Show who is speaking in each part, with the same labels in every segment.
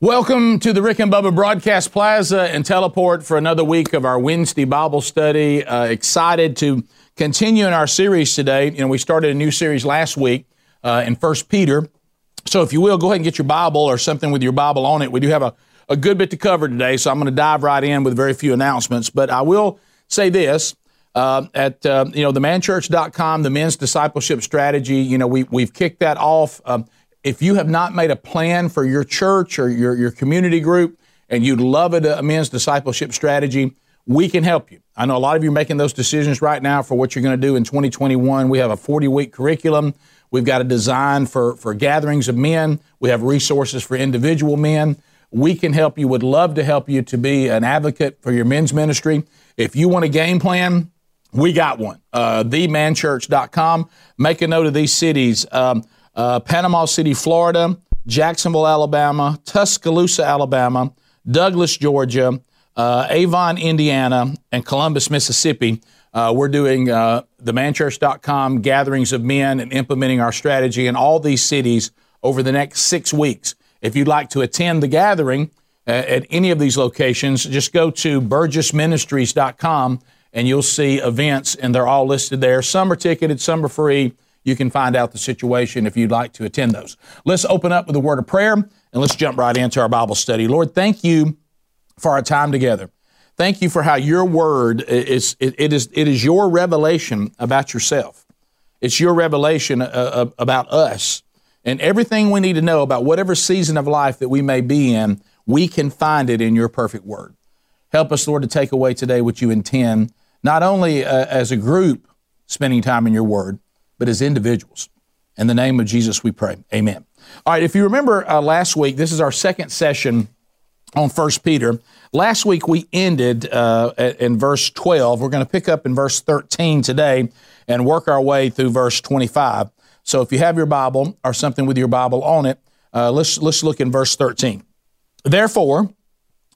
Speaker 1: Welcome to the Rick and Bubba Broadcast Plaza and Teleport for another week of our Wednesday Bible study. Uh, excited to continue in our series today. You know, we started a new series last week uh, in First Peter. So if you will, go ahead and get your Bible or something with your Bible on it. We do have a, a good bit to cover today, so I'm going to dive right in with very few announcements. But I will say this. Uh, at uh, you know themanchurch.com, the men's discipleship strategy. You know we we've kicked that off. Um, if you have not made a plan for your church or your, your community group and you'd love a, a men's discipleship strategy, we can help you. I know a lot of you are making those decisions right now for what you're going to do in 2021. We have a 40 week curriculum. We've got a design for, for gatherings of men. We have resources for individual men. We can help you, would love to help you to be an advocate for your men's ministry. If you want a game plan, we got one. Uh, themanchurch.com. Make a note of these cities. Um, uh, Panama City, Florida, Jacksonville, Alabama, Tuscaloosa, Alabama, Douglas, Georgia, uh, Avon, Indiana, and Columbus, Mississippi. Uh, we're doing uh, themanchurch.com gatherings of men and implementing our strategy in all these cities over the next six weeks. If you'd like to attend the gathering uh, at any of these locations, just go to burgessministries.com and you'll see events, and they're all listed there. Some are ticketed, some are free you can find out the situation if you'd like to attend those. Let's open up with a word of prayer and let's jump right into our Bible study. Lord, thank you for our time together. Thank you for how your word is, it, it is, it is your revelation about yourself. It's your revelation uh, uh, about us. And everything we need to know about whatever season of life that we may be in, we can find it in your perfect word. Help us, Lord, to take away today what you intend, not only uh, as a group spending time in your word, but as individuals. In the name of Jesus, we pray. Amen. All right, if you remember uh, last week, this is our second session on First Peter. Last week we ended uh, in verse 12. We're going to pick up in verse 13 today and work our way through verse 25. So if you have your Bible or something with your Bible on it, uh, let's let's look in verse 13. Therefore,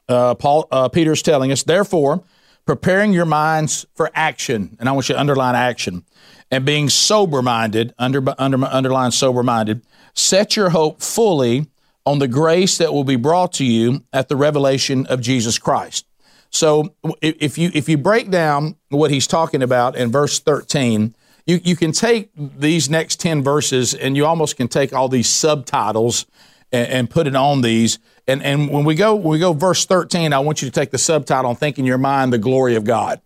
Speaker 1: uh, Paul uh, Peter's telling us, therefore, preparing your minds for action, and I want you to underline action and being sober minded, under, under, underline sober minded, set your hope fully on the grace that will be brought to you at the revelation of Jesus Christ. So if you if you break down what he's talking about in verse 13, you, you can take these next 10 verses and you almost can take all these subtitles and, and put it on these. And, and when we go when we go verse 13, I want you to take the subtitle and think in your mind the glory of God.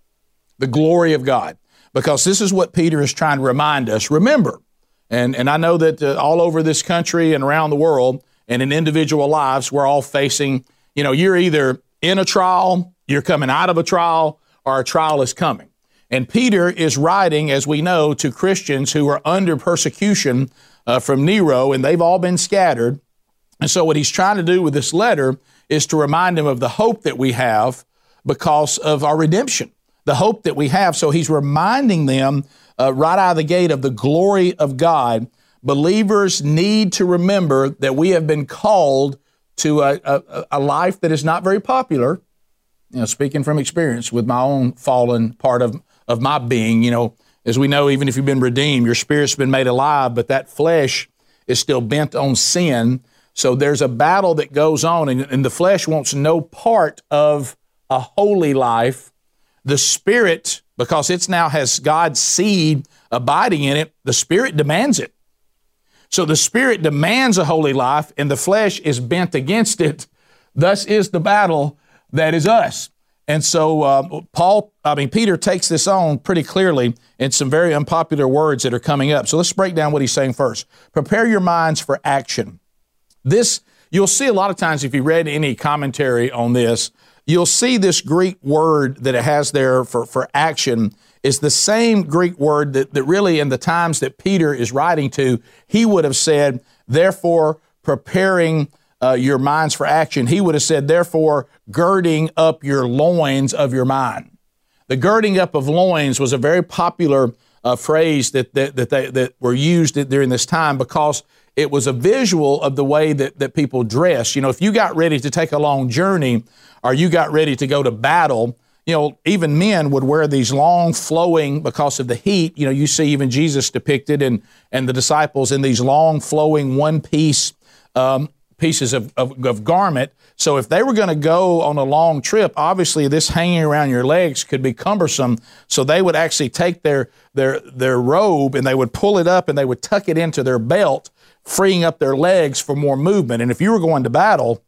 Speaker 1: The glory of God because this is what Peter is trying to remind us. Remember, and, and I know that uh, all over this country and around the world and in individual lives, we're all facing, you know, you're either in a trial, you're coming out of a trial, or a trial is coming. And Peter is writing, as we know, to Christians who are under persecution uh, from Nero, and they've all been scattered. And so, what he's trying to do with this letter is to remind them of the hope that we have because of our redemption the hope that we have. So he's reminding them uh, right out of the gate of the glory of God. Believers need to remember that we have been called to a, a, a life that is not very popular. You know, speaking from experience with my own fallen part of, of my being, you know, as we know, even if you've been redeemed, your spirit's been made alive, but that flesh is still bent on sin. So there's a battle that goes on, and, and the flesh wants no part of a holy life the Spirit, because it's now has God's seed abiding in it, the Spirit demands it. So the Spirit demands a holy life, and the flesh is bent against it. Thus is the battle that is us. And so uh, Paul, I mean, Peter takes this on pretty clearly in some very unpopular words that are coming up. So let's break down what he's saying first. Prepare your minds for action. This, you'll see a lot of times if you read any commentary on this, you'll see this Greek word that it has there for, for action is the same Greek word that, that really in the times that Peter is writing to, he would have said, therefore, preparing uh, your minds for action. He would have said, therefore, girding up your loins of your mind. The girding up of loins was a very popular uh, phrase that, that, that, they, that were used during this time because it was a visual of the way that, that people dress. You know, if you got ready to take a long journey or you got ready to go to battle, you know, even men would wear these long flowing because of the heat. You know, you see even Jesus depicted and, and the disciples in these long flowing one piece um, pieces of, of, of garment. So if they were going to go on a long trip, obviously this hanging around your legs could be cumbersome. So they would actually take their their their robe and they would pull it up and they would tuck it into their belt, freeing up their legs for more movement. And if you were going to battle,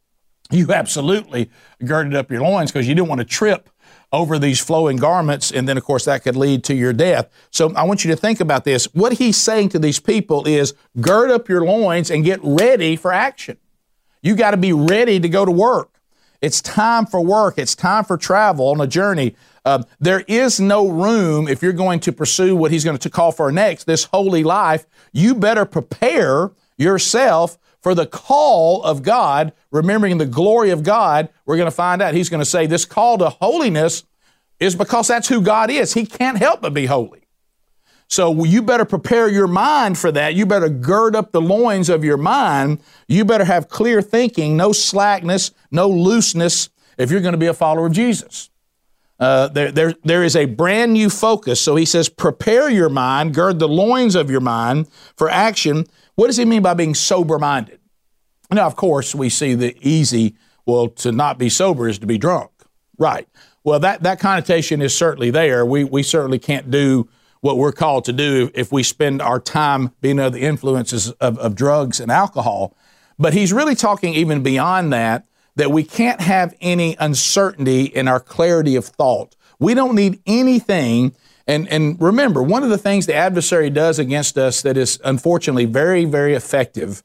Speaker 1: you absolutely girded up your loins because you didn't want to trip over these flowing garments, and then, of course, that could lead to your death. So I want you to think about this. What he's saying to these people is gird up your loins and get ready for action. You got to be ready to go to work. It's time for work. It's time for travel on a journey. Uh, there is no room if you're going to pursue what he's going to call for next, this holy life. You better prepare yourself for the call of God, remembering the glory of God, we're going to find out. He's going to say this call to holiness is because that's who God is. He can't help but be holy. So you better prepare your mind for that. You better gird up the loins of your mind. You better have clear thinking, no slackness, no looseness if you're going to be a follower of Jesus. Uh, there, there, there is a brand new focus. So he says, prepare your mind, gird the loins of your mind for action what does he mean by being sober minded? Now, of course, we see the easy, well, to not be sober is to be drunk. Right. Well, that, that connotation is certainly there. We, we certainly can't do what we're called to do if we spend our time being under the influences of, of drugs and alcohol. But he's really talking even beyond that, that we can't have any uncertainty in our clarity of thought. We don't need anything and, and remember, one of the things the adversary does against us that is unfortunately very, very effective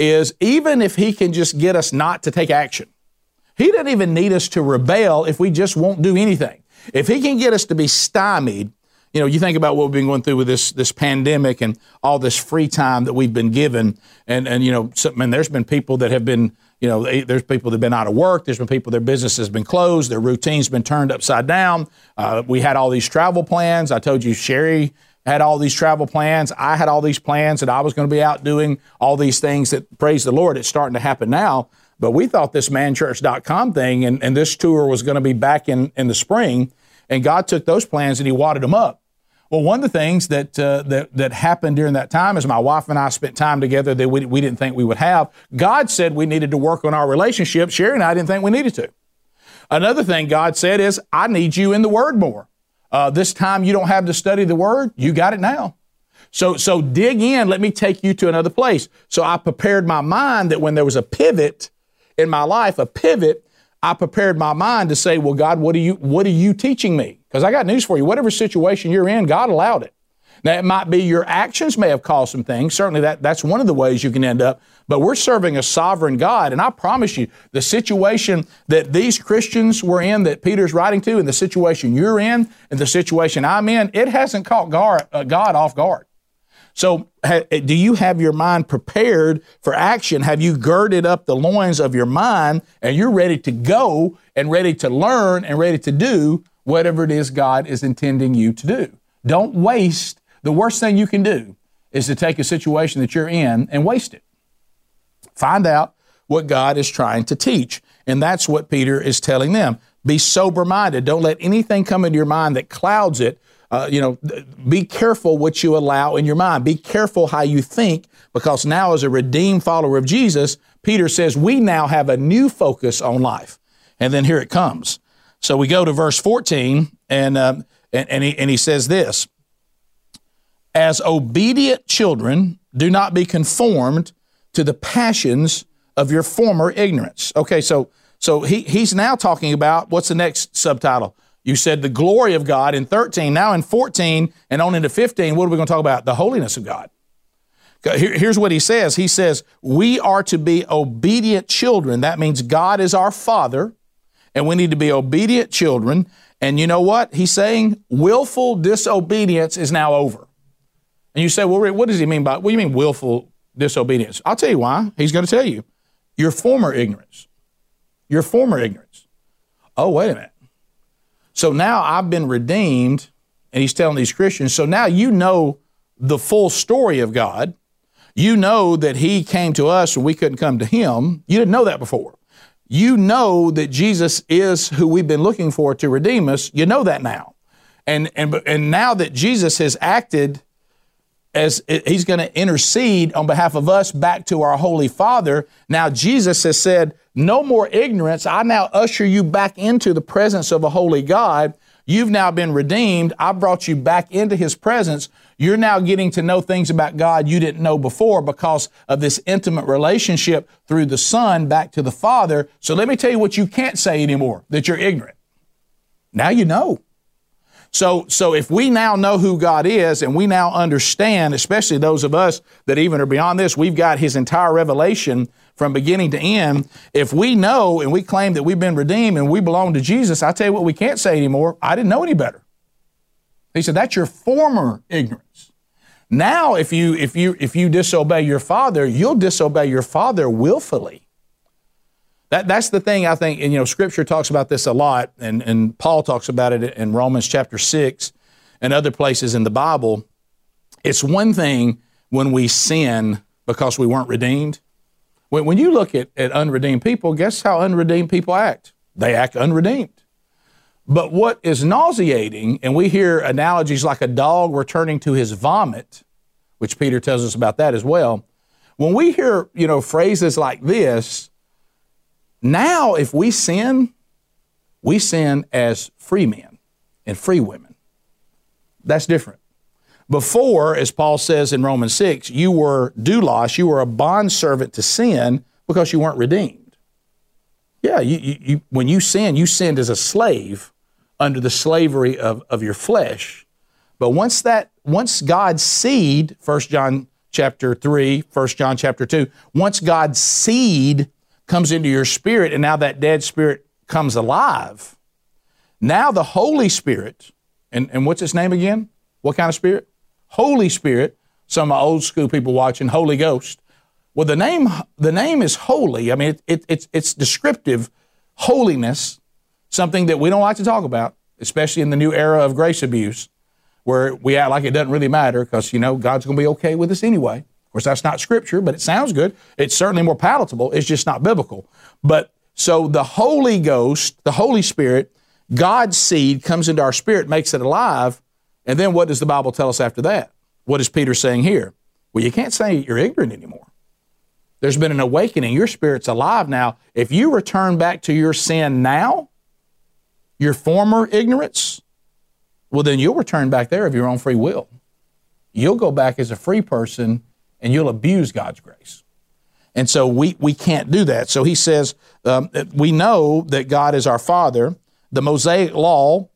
Speaker 1: is even if he can just get us not to take action, he doesn't even need us to rebel if we just won't do anything. If he can get us to be stymied, you know, you think about what we've been going through with this this pandemic and all this free time that we've been given, and and you know, so, and there's been people that have been you know, there's people that have been out of work. There's been people, their business has been closed. Their routine's been turned upside down. Uh, we had all these travel plans. I told you Sheri had all these travel plans. I had all these plans that I was going to be out doing all these things that, praise the Lord, it's starting to happen now. But we thought this manchurch.com thing and, and this tour was going to be back in, in the spring. And God took those plans and He wadded them up. Well, one of the things that, uh, that, that happened during that time is my wife and I spent time together that we, we didn't think we would have. God said we needed to work on our relationship. Sheri and I didn't think we needed to. Another thing God said is, I need you in the Word more. Uh, this time you don't have to study the Word, you got it now. So, so dig in. Let me take you to another place. So I prepared my mind that when there was a pivot in my life, a pivot, I prepared my mind to say, well, God, what are you, what are you teaching me? Because I got news for you. Whatever situation you're in, God allowed it. Now, it might be your actions may have caused some things. Certainly, that, that's one of the ways you can end up. But we're serving a sovereign God. And I promise you, the situation that these Christians were in, that Peter's writing to, and the situation you're in, and the situation I'm in, it hasn't caught uh, God off guard. So, do you have your mind prepared for action? Have you girded up the loins of your mind and you're ready to go and ready to learn and ready to do whatever it is God is intending you to do? Don't waste. The worst thing you can do is to take a situation that you're in and waste it. Find out what God is trying to teach. And that's what Peter is telling them. Be sober minded. Don't let anything come into your mind that clouds it uh, you know, be careful what you allow in your mind. Be careful how you think, because now, as a redeemed follower of Jesus, Peter says we now have a new focus on life. And then here it comes. So we go to verse 14, and, uh, and, and, he, and he says this As obedient children, do not be conformed to the passions of your former ignorance. Okay, so so he, he's now talking about what's the next subtitle? You said the glory of God in 13. Now in 14 and on into 15, what are we going to talk about? The holiness of God. Here's what he says He says, We are to be obedient children. That means God is our Father, and we need to be obedient children. And you know what? He's saying willful disobedience is now over. And you say, Well, what does he mean by what do you mean willful disobedience? I'll tell you why. He's going to tell you your former ignorance. Your former ignorance. Oh, wait a minute. So now I've been redeemed, and he's telling these Christians, so now you know the full story of God. You know that he came to us and we couldn't come to him. You didn't know that before. You know that Jesus is who we've been looking for to redeem us. You know that now. And, and, and now that Jesus has acted as he's going to intercede on behalf of us back to our holy father now jesus has said no more ignorance i now usher you back into the presence of a holy god you've now been redeemed i brought you back into his presence you're now getting to know things about god you didn't know before because of this intimate relationship through the son back to the father so let me tell you what you can't say anymore that you're ignorant now you know so, so if we now know who God is and we now understand, especially those of us that even are beyond this, we've got His entire revelation from beginning to end. If we know and we claim that we've been redeemed and we belong to Jesus, I tell you what, we can't say anymore. I didn't know any better. He said, that's your former ignorance. Now, if you if you if you disobey your father, you'll disobey your father willfully. That, that's the thing I think, and you know, Scripture talks about this a lot, and, and Paul talks about it in Romans chapter 6 and other places in the Bible. It's one thing when we sin because we weren't redeemed. When, when you look at, at unredeemed people, guess how unredeemed people act? They act unredeemed. But what is nauseating, and we hear analogies like a dog returning to his vomit, which Peter tells us about that as well. When we hear, you know, phrases like this, now, if we sin, we sin as free men and free women. That's different. Before, as Paul says in Romans 6, you were doulos, you were a bondservant to sin because you weren't redeemed. Yeah, you, you, you, when you sin, you sinned as a slave under the slavery of, of your flesh. But once that, once God's seed, 1 John chapter 3, 1 John chapter 2, once God's seed comes into your spirit, and now that dead spirit comes alive. Now the Holy Spirit, and, and what's its name again? What kind of spirit? Holy Spirit. Some of my old school people watching, Holy Ghost. Well, the name the name is holy. I mean, it, it, it's it's descriptive holiness, something that we don't like to talk about, especially in the new era of grace abuse, where we act like it doesn't really matter because you know God's going to be okay with us anyway Of course, that's not scripture, but it sounds good. It's certainly more palatable. It's just not biblical. But so the Holy Ghost, the Holy Spirit, God's seed comes into our spirit, makes it alive. And then what does the Bible tell us after that? What is Peter saying here? Well, you can't say you're ignorant anymore. There's been an awakening. Your spirit's alive now. If you return back to your sin now, your former ignorance, well, then you'll return back there of your own free will. You'll go back as a free person and you'll abuse God's grace. And so we, we can't do that. So he says, um, we know that God is our Father. The Mosaic Law,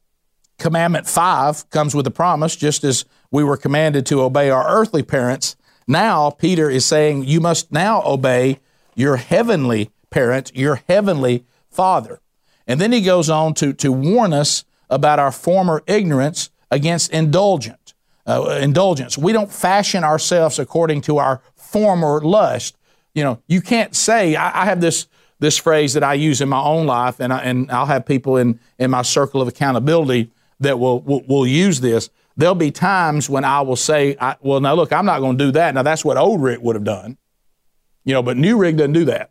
Speaker 1: Commandment 5, comes with a promise, just as we were commanded to obey our earthly parents. Now, Peter is saying, you must now obey your heavenly parent, your heavenly Father. And then he goes on to, to warn us about our former ignorance against indulgence uh, indulgence. We don't fashion ourselves according to our former lust. You know, you can't say, I, I have this this phrase that I use in my own life, and, I, and I'll have people in, in my circle of accountability that will, will, will use this. There'll be times when I will say, I, well, now look, I'm not going to do that. Now, that's what old Rick would have done. You know, but new Rick doesn't do that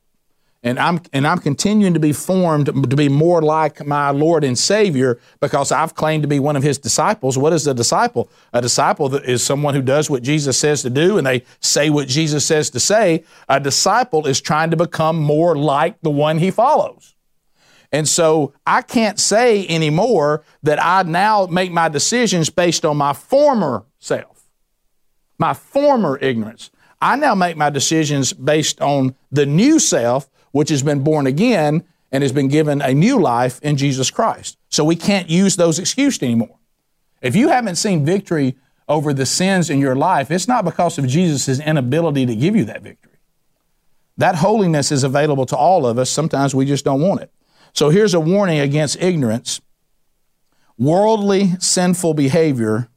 Speaker 1: and I'm and I'm continuing to be formed to be more like my Lord and Savior because I've claimed to be one of His disciples. What is a disciple? A disciple is someone who does what Jesus says to do, and they say what Jesus says to say. A disciple is trying to become more like the one he follows. And so I can't say anymore that I now make my decisions based on my former self, my former ignorance. I now make my decisions based on the new self which has been born again and has been given a new life in Jesus Christ. So we can't use those excuses anymore. If you haven't seen victory over the sins in your life, it's not because of Jesus' inability to give you that victory. That holiness is available to all of us. Sometimes we just don't want it. So here's a warning against ignorance. Worldly sinful behavior,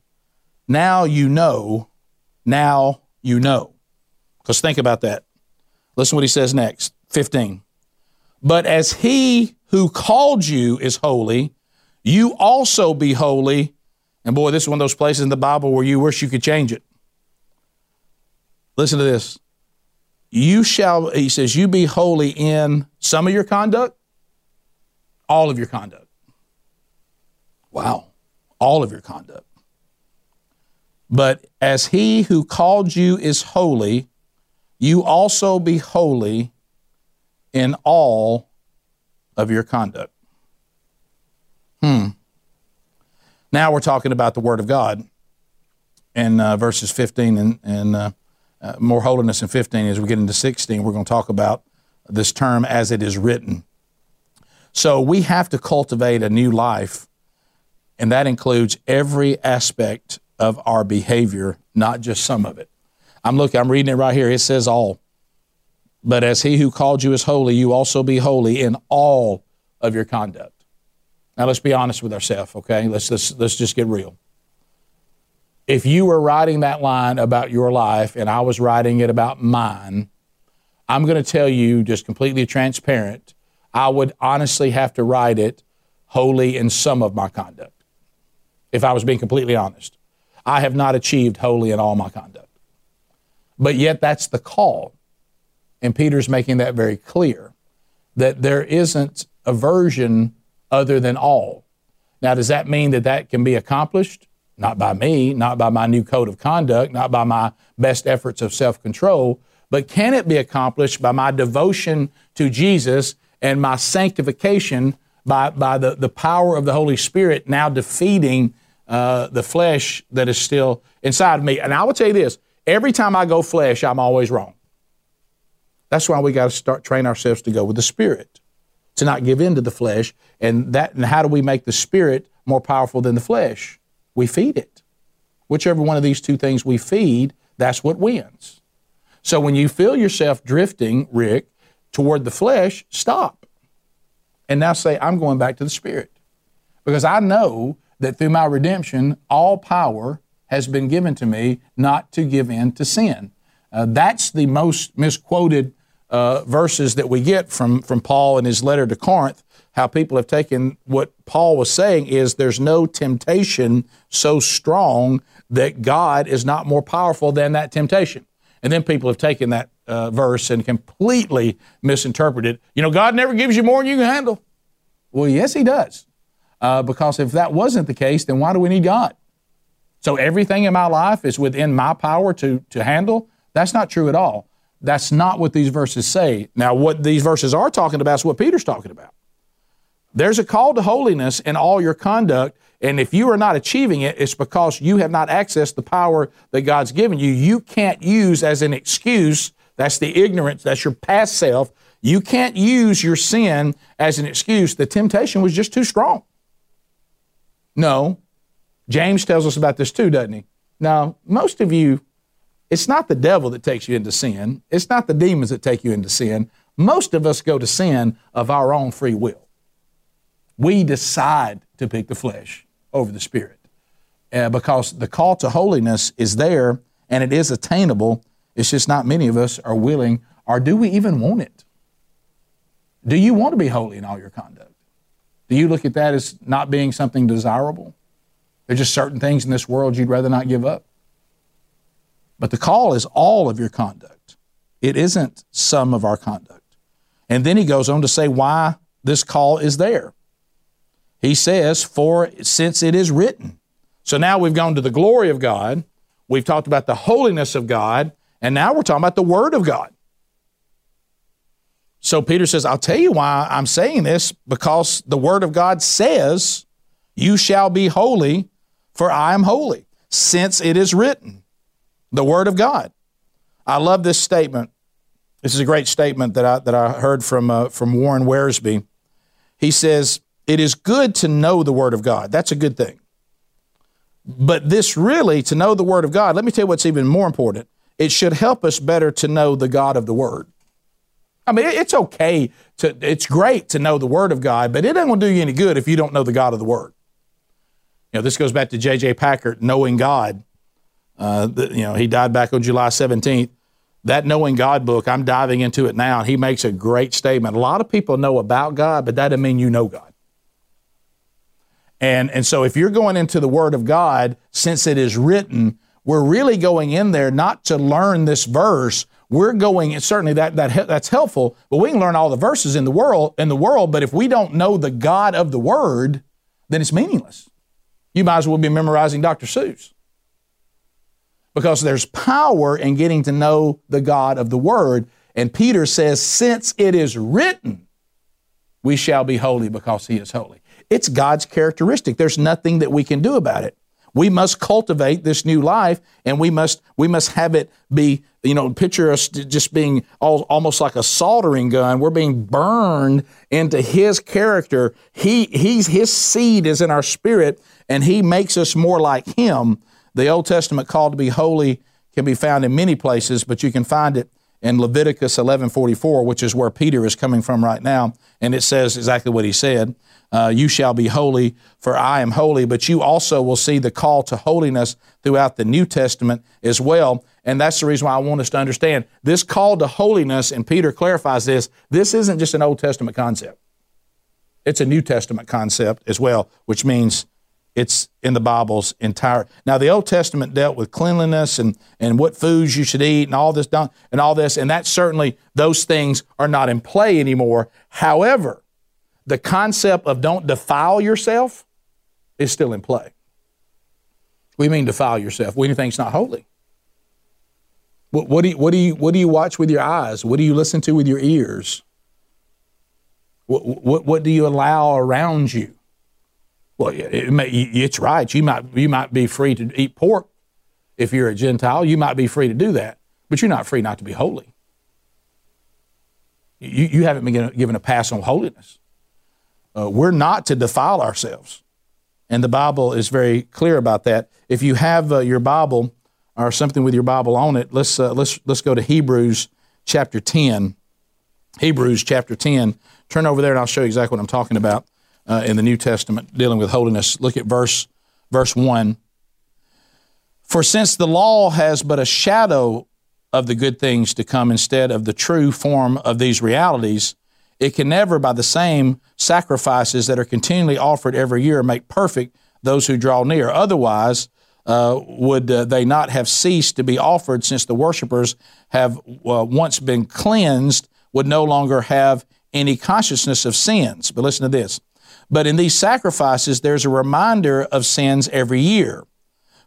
Speaker 1: now you know, now you know. Because think about that. Listen what he says next. 15. But as he who called you is holy, you also be holy. And boy, this is one of those places in the Bible where you wish you could change it. Listen to this. You shall, he says, you be holy in some of your conduct, all of your conduct. Wow. All of your conduct. But as he who called you is holy, you also be holy in all of your conduct. Hmm. Now we're talking about the Word of God in uh, verses 15 and, and uh, uh, more holiness in 15. As we get into 16, we're going to talk about this term as it is written. So we have to cultivate a new life, and that includes every aspect of our behavior, not just some of it. I'm looking, I'm reading it right here. It says all. But as he who called you is holy, you also be holy in all of your conduct. Now let's be honest with ourselves, okay? Let's, let's, let's just get real. If you were writing that line about your life and I was writing it about mine, I'm going to tell you just completely transparent, I would honestly have to write it holy in some of my conduct. If I was being completely honest. I have not achieved holy in all my conduct. But yet that's the call. And Peter's making that very clear that there isn't a version other than all. Now, does that mean that that can be accomplished? Not by me, not by my new code of conduct, not by my best efforts of self control, but can it be accomplished by my devotion to Jesus and my sanctification by, by the, the power of the Holy Spirit now defeating uh, the flesh that is still inside of me. And I will tell you this every time I go flesh, I'm always wrong. That's why we got to start train ourselves to go with the Spirit, to not give in to the flesh. And that and how do we make the Spirit more powerful than the flesh? We feed it. Whichever one of these two things we feed, that's what wins. So when you feel yourself drifting, Rick, toward the flesh, stop. And now say, I'm going back to the Spirit. Because I know that through my redemption, all power has been given to me not to give in to sin. Uh, that's the most misquoted uh, verses that we get from, from Paul in his letter to Corinth. How people have taken what Paul was saying is there's no temptation so strong that God is not more powerful than that temptation. And then people have taken that uh, verse and completely misinterpreted. You know, God never gives you more than you can handle. Well, yes, He does. Uh, because if that wasn't the case, then why do we need God? So everything in my life is within my power to, to handle? That's not true at all. That's not what these verses say. Now, what these verses are talking about is what Peter's talking about. There's a call to holiness in all your conduct, and if you are not achieving it, it's because you have not accessed the power that God's given you. You can't use as an excuse, that's the ignorance, that's your past self. You can't use your sin as an excuse. The temptation was just too strong. No. James tells us about this too, doesn't he? Now, most of you, it's not the devil that takes you into sin, it's not the demons that take you into sin. Most of us go to sin of our own free will. We decide to pick the flesh over the spirit uh, because the call to holiness is there and it is attainable. It's just not many of us are willing, or do we even want it? Do you want to be holy in all your conduct? Do you look at that as not being something desirable? There's just certain things in this world you'd rather not give up. But the call is all of your conduct. It isn't some of our conduct. And then he goes on to say why this call is there. He says, For since it is written. So now we've gone to the glory of God, we've talked about the holiness of God, and now we're talking about the Word of God. So Peter says, I'll tell you why I'm saying this because the Word of God says, You shall be holy, for I am holy, since it is written. The Word of God. I love this statement. This is a great statement that I, that I heard from, uh, from Warren Wiersbe. He says, It is good to know the Word of God. That's a good thing. But this really, to know the Word of God, let me tell you what's even more important. It should help us better to know the God of the Word. I mean, it's okay to, it's great to know the Word of God, but it ain't to do you any good if you don't know the God of the Word. You know, this goes back to J.I. Packer, knowing God. Uh, the, you know, he died back on July 17th. That Knowing God book, I'm diving into it now, and he makes a great statement. A lot of people know about God, but that doesn't mean you know God. And, and so if you're going into the Word of God, since it is written, we're really going in there not to learn this verse we're going and certainly that, that that's helpful but we can learn all the verses in the world in the world but if we don't know the god of the word then it's meaningless you might as well be memorizing dr seuss because there's power in getting to know the God of the Word. And Peter says, Since it is written, we shall be holy because he is holy. It's God's characteristic. There's nothing that we can do about it. We must cultivate this new life and we must we must have it be, you know, picture us just being all, almost like a soldering gun. We're being burned into his character. He he's his seed is in our spirit and he makes us more like him. The Old Testament call to be holy can be found in many places, but you can find it in Leviticus 11:44, which is where Peter is coming from right now, and it says exactly what he said. Uh, you shall be holy, for I am holy. But you also will see the call to holiness throughout the New Testament as well. And that's the reason why I want us to understand this call to holiness, and Peter clarifies this, this isn't just an Old Testament concept. It's a New Testament concept as well, which means it's in the Bible's entire. Now, the Old Testament dealt with cleanliness and, and what foods you should eat and all this and all this, and that certainly those things are not in play anymore. However, the concept of don't defile yourself is still in play. We mean defile yourself. You think's not holy? What, what, do you, what, do you, what do you watch with your eyes? What do you listen to with your ears? What, what, what do you allow around you? Well, it may, it's right. You might, you might be free to eat pork if you're a Gentile. You might be free to do that, but you're not free not to be holy. You, you haven't been given a pass on holiness. Uh, we're not to defile ourselves. And the Bible is very clear about that. If you have uh, your Bible or something with your Bible on it, let's, uh, let's, let's go to Hebrews chapter 10. Hebrews chapter 10. Turn over there and I'll show you exactly what I'm talking about uh, in the New Testament dealing with holiness. Look at verse verse one. For since the law has but a shadow of the good things to come instead of the true form of these realities, it can never, by the same sacrifices that are continually offered every year, make perfect those who draw near. Otherwise, uh, would uh, they not have ceased to be offered since the worshippers have uh, once been cleansed, would no longer have any consciousness of sins? But listen to this but in these sacrifices, there's a reminder of sins every year.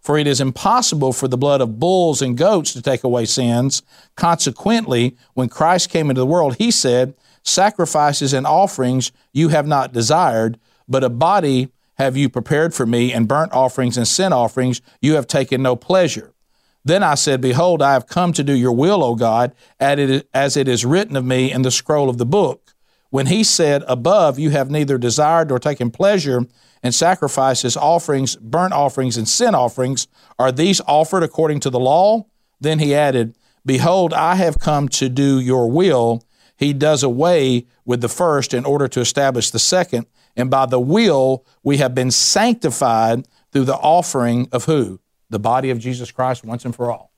Speaker 1: For it is impossible for the blood of bulls and goats to take away sins. Consequently, when Christ came into the world, he said, Sacrifices and offerings you have not desired, but a body have you prepared for me, and burnt offerings and sin offerings you have taken no pleasure. Then I said, Behold, I have come to do your will, O God, as it is written of me in the scroll of the book when he said, Above, you have neither desired nor taken pleasure in sacrifices, offerings, burnt offerings, and sin offerings, are these offered according to the law? Then he added, Behold, I have come to do your will. He does away with the first in order to establish the second. And by the will, we have been sanctified through the offering of who? The body of Jesus Christ once and for all.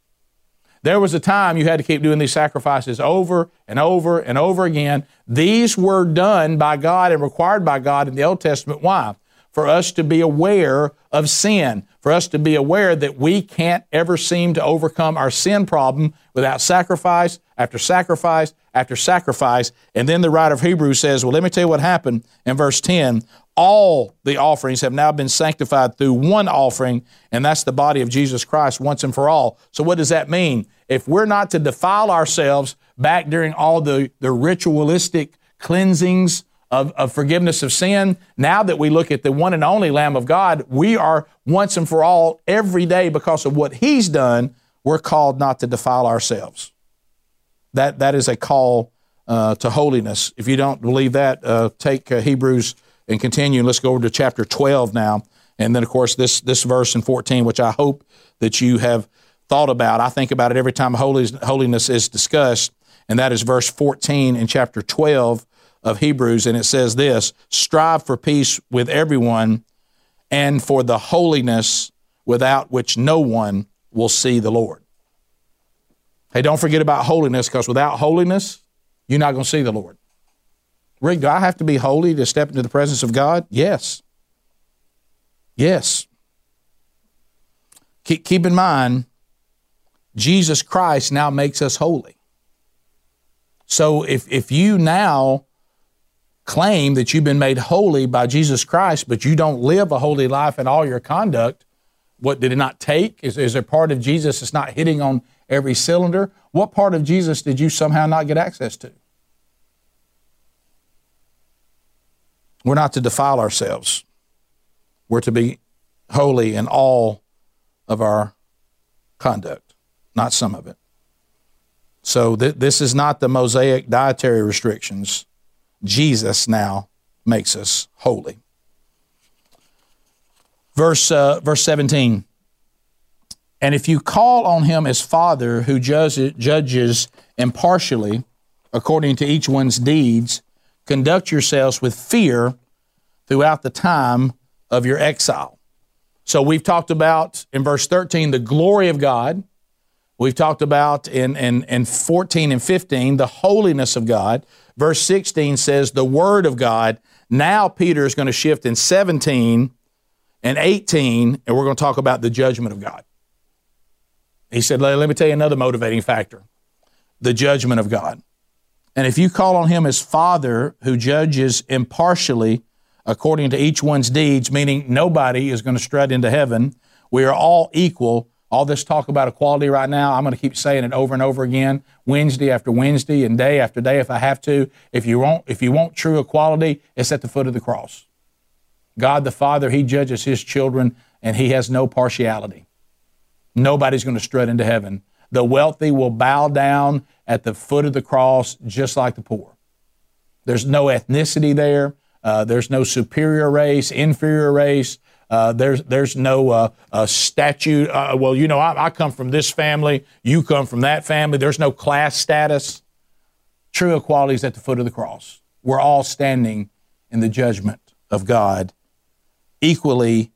Speaker 1: There was a time you had to keep doing these sacrifices over and over and over again. These were done by God and required by God in the Old Testament. Why? For us to be aware of sin, for us to be aware that we can't ever seem to overcome our sin problem without sacrifice after sacrifice after sacrifice. And then the writer of Hebrews says, Well, let me tell you what happened in verse 10 all the offerings have now been sanctified through one offering, and that's the body of Jesus Christ once and for all. So, what does that mean? If we're not to defile ourselves back during all the, the ritualistic cleansings of, of forgiveness of sin, now that we look at the one and only Lamb of God, we are once and for all, every day, because of what He's done, we're called not to defile ourselves. That, that is a call uh, to holiness. If you don't believe that, uh, take uh, Hebrews and continue. Let's go over to chapter 12 now. And then, of course, this, this verse in 14, which I hope that you have thought about. I think about it every time holiness is discussed, and that is verse 14 in chapter 12 of Hebrews. And it says this Strive for peace with everyone and for the holiness without which no one will see the Lord. Hey, don't forget about holiness because without holiness, you're not going to see the Lord. Rick, do I have to be holy to step into the presence of God? Yes. Yes. Keep, keep in mind, Jesus Christ now makes us holy. So if, if you now claim that you've been made holy by Jesus Christ, but you don't live a holy life in all your conduct, what did it not take? Is, is there part of Jesus that's not hitting on every cylinder? What part of Jesus did you somehow not get access to? We're not to defile ourselves. We're to be holy in all of our conduct, not some of it. So th- this is not the Mosaic dietary restrictions. Jesus now makes us holy. Verse, uh, verse 17. And if you call on him as Father who judges impartially according to each one's deeds, conduct yourselves with fear throughout the time of your exile. So we've talked about in verse 13 the glory of God. We've talked about in, in, in 14 and 15 the holiness of God. Verse 16 says the word of God. Now Peter is going to shift in 17 and 18, and we're going to talk about the judgment of God. He said, Let me tell you another motivating factor the judgment of God. And if you call on him as Father who judges impartially according to each one's deeds, meaning nobody is going to strut into heaven, we are all equal. All this talk about equality right now, I'm going to keep saying it over and over again, Wednesday after Wednesday and day after day if I have to. If you want, if you want true equality, it's at the foot of the cross. God the Father, He judges His children and He has no partiality. Nobody's going to strut into heaven. The wealthy will bow down at the foot of the cross just like the poor. There's no ethnicity there. Uh, there's no superior race, inferior race. Uh, there's there's no uh, uh statute. Uh, well, you know, I, I, come from this family. You come from that family. There's no class status. True equality is at the foot of the cross. We're all standing in the judgment of God, equally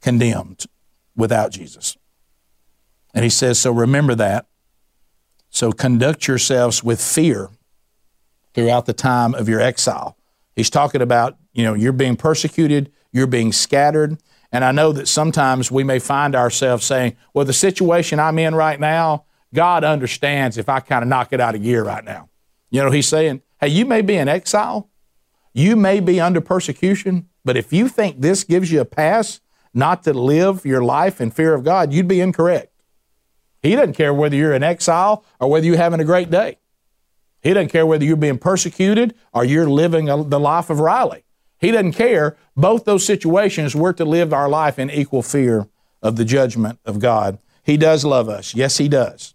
Speaker 1: condemned without Jesus. And he says, so remember that so conduct yourselves with fear throughout the time of your exile. He's talking about, you know, you're being persecuted, you're being scattered. And I know that sometimes we may find ourselves saying, well, the situation I'm in right now, God understands if I kind of knock it out of gear right now. You know, he's saying, hey, you may be in exile, you may be under persecution, but if you think this gives you a pass not to live your life in fear of God, you'd be incorrect. He doesn't care whether you're in exile or whether you're having a great day. He doesn't care whether you're being persecuted or you're living a, the life of Riley. He doesn't care. Both those situations, we're to live our life in equal fear of the judgment of God. He does love us. Yes, He does.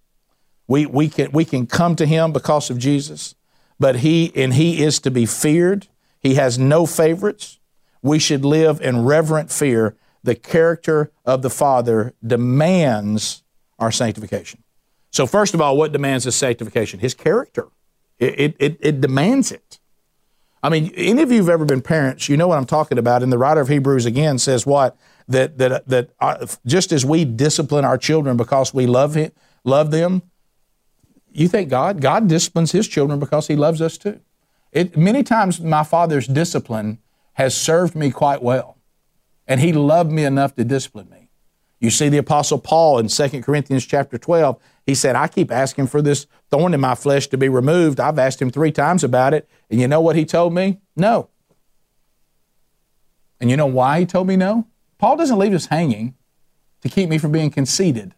Speaker 1: We, we, can, we can come to Him because of Jesus, but He, and He is to be feared. He has no favorites. We should live in reverent fear. The character of the Father demands our sanctification. So, first of all, what demands his sanctification? His character. It, it, it demands it. I mean, any of you who've ever been parents, you know what I'm talking about. And the writer of Hebrews again says what? That, that, that uh, just as we discipline our children because we love, him, love them, you think God? God disciplines his children because he loves us too. It, many times my father's discipline has served me quite well. And he loved me enough to discipline me. You see the apostle Paul in 2 Corinthians chapter 12, he said, I keep asking for this thorn in my flesh to be removed. I've asked him three times about it. And you know what he told me? No. And you know why he told me no? Paul doesn't leave us hanging to keep me from being conceited.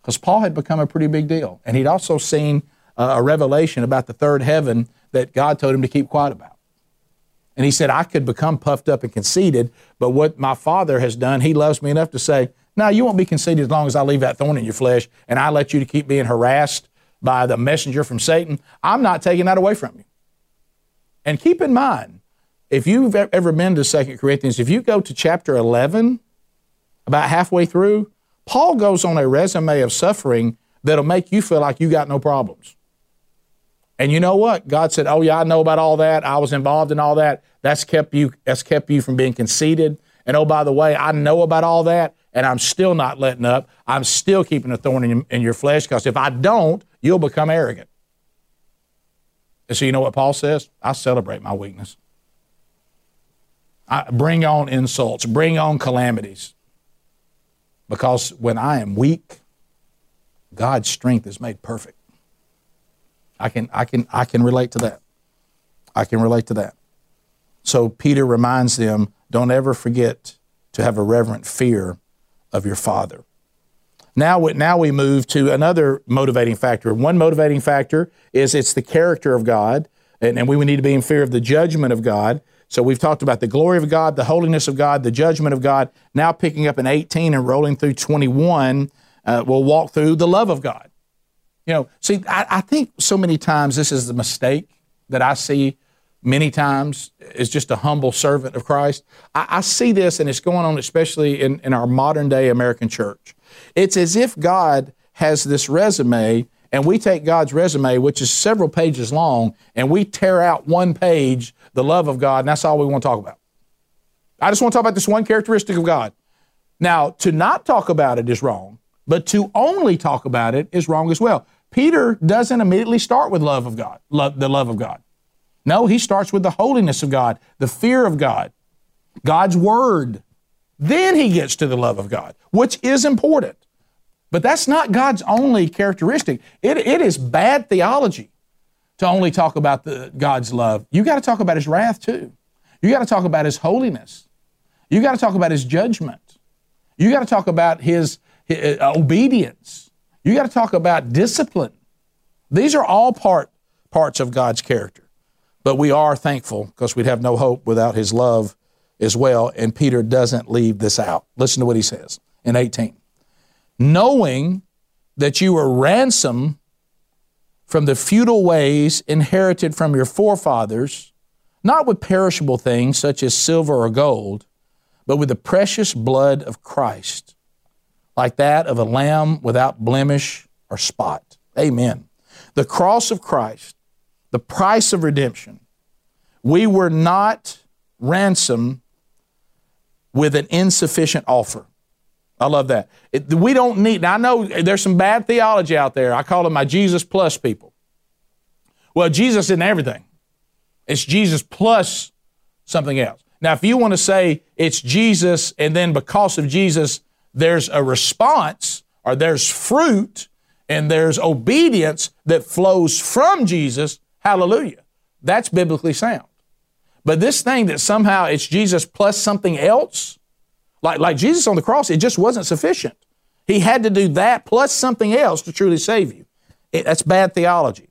Speaker 1: Because Paul had become a pretty big deal. And he'd also seen a revelation about the third heaven that God told him to keep quiet about. And he said, I could become puffed up and conceited, but what my father has done, he loves me enough to say, No, you won't be conceited as long as I leave that thorn in your flesh and I let you to keep being harassed by the messenger from Satan. I'm not taking that away from you. And keep in mind, if you've ever been to Second Corinthians, if you go to chapter 11, about halfway through, Paul goes on a resume of suffering that'll make you feel like you got no problems. And you know what? God said, "Oh yeah, I know about all that. I was involved in all that. That's kept you that's kept you from being conceited. And oh by the way, I know about all that, and I'm still not letting up. I'm still keeping a thorn in in your flesh because if I don't, you'll become arrogant." And so you know what Paul says? I celebrate my weakness. I bring on insults, bring on calamities. Because when I am weak, God's strength is made perfect. I can, I can, I can relate to that. I can relate to that. So Peter reminds them, don't ever forget to have a reverent fear of your Father. Now, now we move to another motivating factor. One motivating factor is it's the character of God, and, and we need to be in fear of the judgment of God. So we've talked about the glory of God, the holiness of God, the judgment of God. Now picking up in 18 and rolling through 21, uh, we'll walk through the love of God. You know, see, I, I think so many times this is the mistake that I see many times is just a humble servant of Christ. I, I, see this, and it's going on especially in, in our modern day American church. It's as if God has this resume, and we take God's resume, which is several pages long, and we tear out one page, the love of God, and that's all we want to talk about. I just want to talk about this one characteristic of God. Now, to not talk about it is wrong, but to only talk about it is wrong as well. Peter doesn't immediately start with love of God, love, the love of God. No, he starts with the holiness of God, the fear of God, God's word. Then he gets to the love of God, which is important. But that's not God's only characteristic. It, it is bad theology to only talk about the, God's love. You got to talk about his wrath too. You got to talk about his holiness. You got to talk about his judgment. You got to talk about his, Uh, obedience. You got to talk about discipline. These are all part parts of God's character. But we are thankful because we'd have no hope without his love as well. And Peter doesn't leave this out. Listen to what he says in 18. Knowing that you were ransomed from the futile ways inherited from your forefathers, not with perishable things such as silver or gold, but with the precious blood of Christ, like that of a lamb without blemish or spot. Amen. The cross of Christ the price of redemption. We were not ransomed with an insufficient offer. I love that. It, we don't need, I know there's some bad theology out there. I call them my Jesus plus people. Well, Jesus isn't everything, it's Jesus plus something else. Now, if you want to say it's Jesus and then because of Jesus, there's a response or there's fruit and there's obedience that flows from Jesus, Hallelujah. That's biblically sound. But this thing that somehow it's Jesus plus something else, like, like Jesus on the cross, it just wasn't sufficient. He had to do that plus something else to truly save you. It, that's bad theology.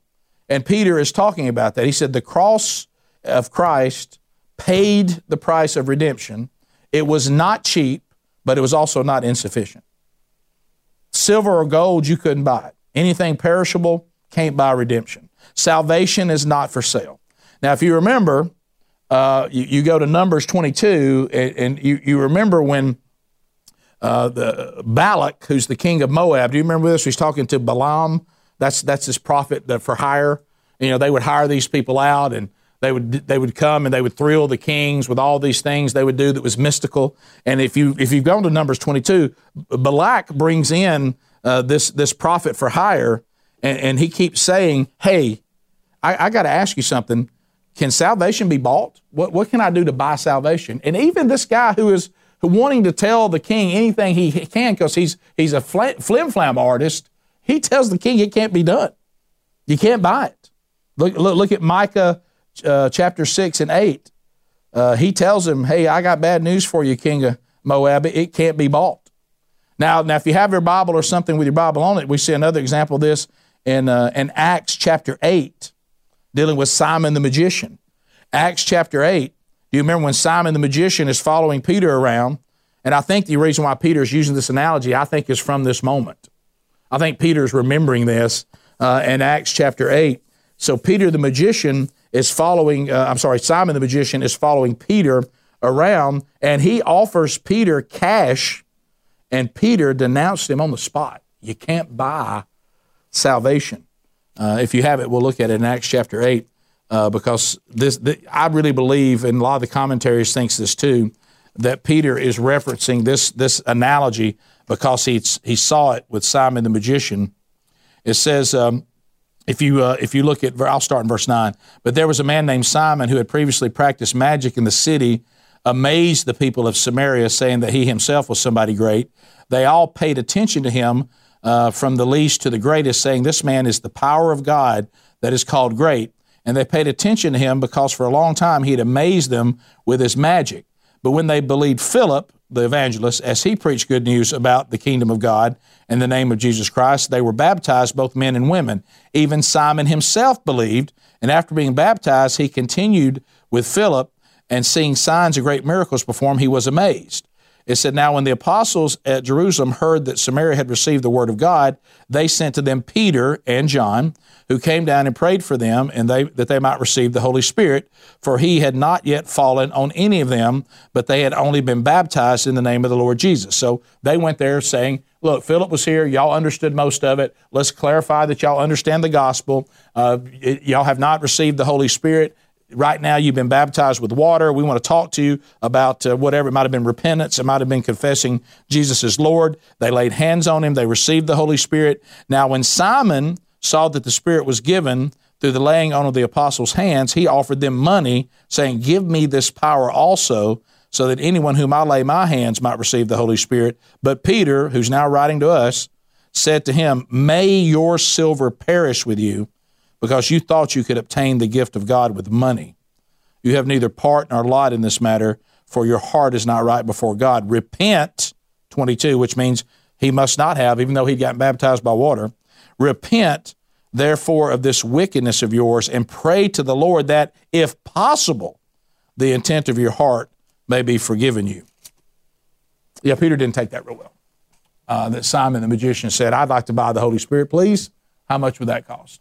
Speaker 1: And Peter is talking about that. He said the cross of Christ paid the price of redemption. It was not cheap, but it was also not insufficient. Silver or gold, you couldn't buy it. Anything perishable can't buy redemption. Salvation is not for sale. Now, if you remember, uh, you, you, go to Numbers 22, and, and you, you remember when uh, the Balak, who's the king of Moab, do you remember this? He's talking to Balaam. That's that's his prophet for hire. You know, they would hire these people out, and they would they would come and they would thrill the kings with all these things they would do that was mystical. And if you if you've gone to Numbers 22, Balak brings in uh, this this prophet for hire, and, and he keeps saying, "Hey, I, I got to ask you something. Can salvation be bought? What, what can I do to buy salvation? And even this guy who is wanting to tell the king anything he can because he's, he's a flim flam artist, he tells the king it can't be done. You can't buy it. Look, look, look at Micah uh, chapter 6 and 8. Uh, he tells him, Hey, I got bad news for you, king of Moab. It can't be bought. Now, now, if you have your Bible or something with your Bible on it, we see another example of this in, uh, in Acts chapter 8 dealing with Simon the magician. Acts chapter 8, do you remember when Simon the magician is following Peter around? And I think the reason why Peter is using this analogy, I think, is from this moment. I think Peter is remembering this uh, in Acts chapter 8. So Peter the magician is following, uh, I'm sorry, Simon the magician is following Peter around, and he offers Peter cash, and Peter denounced him on the spot. You can't buy salvation. Uh, if you have it, we'll look at it in Acts chapter 8 uh, because this, I really believe, and a lot of the commentaries thinks this too, that Peter is referencing this, this analogy because he, he saw it with Simon the magician. It says, um, if you, uh, if you look at, I'll start in verse 9. But there was a man named Simon who had previously practiced magic in the city, amazed the people of Samaria, saying that he himself was somebody great. They all paid attention to him uh, from the least to the greatest, saying, This man is the power of God that is called great. And they paid attention to him because for a long time he had amazed them with his magic. But when they believed Philip, the evangelist, as he preached good news about the kingdom of God and the name of Jesus Christ, they were baptized, both men and women. Even Simon himself believed, and after being baptized, he continued with Philip and seeing signs and great miracles performed, he was amazed. It said, Now when the apostles at Jerusalem heard that Samaria had received the word of God, they sent to them Peter and John, who came down and prayed for them, and they that they might receive the Holy Spirit, for he had not yet fallen on any of them, but they had only been baptized in the name of the Lord Jesus. So they went there saying, Look, Philip was here. Y'all understood most of it. Let's clarify that y'all understand the gospel. Uh, y'all have not received the Holy Spirit right now you've been baptized with water. We want to talk to you about uh, whatever. It might have been repentance. It might have been confessing Jesus as Lord. They laid hands on him. They received the Holy Spirit. Now, when Simon saw that the Spirit was given through the laying on of the apostles' hands, he offered them money, saying, Give me this power also, so that anyone whom I lay my hands might receive the Holy Spirit. But Peter, who's now writing to us, said to him, May your silver perish with you because you thought you could obtain the gift of God with money. You have neither part nor lot in this matter, for your heart is not right before God. Repent, 22, which means he must not have, even though he'd gotten baptized by water. Repent, therefore, of this wickedness of yours, and pray to the Lord that, if possible, the intent of your heart may be forgiven you. Yeah, Peter didn't take that real well. Uh, that Simon the magician said, I'd like to buy the Holy Spirit, please. How much would that cost?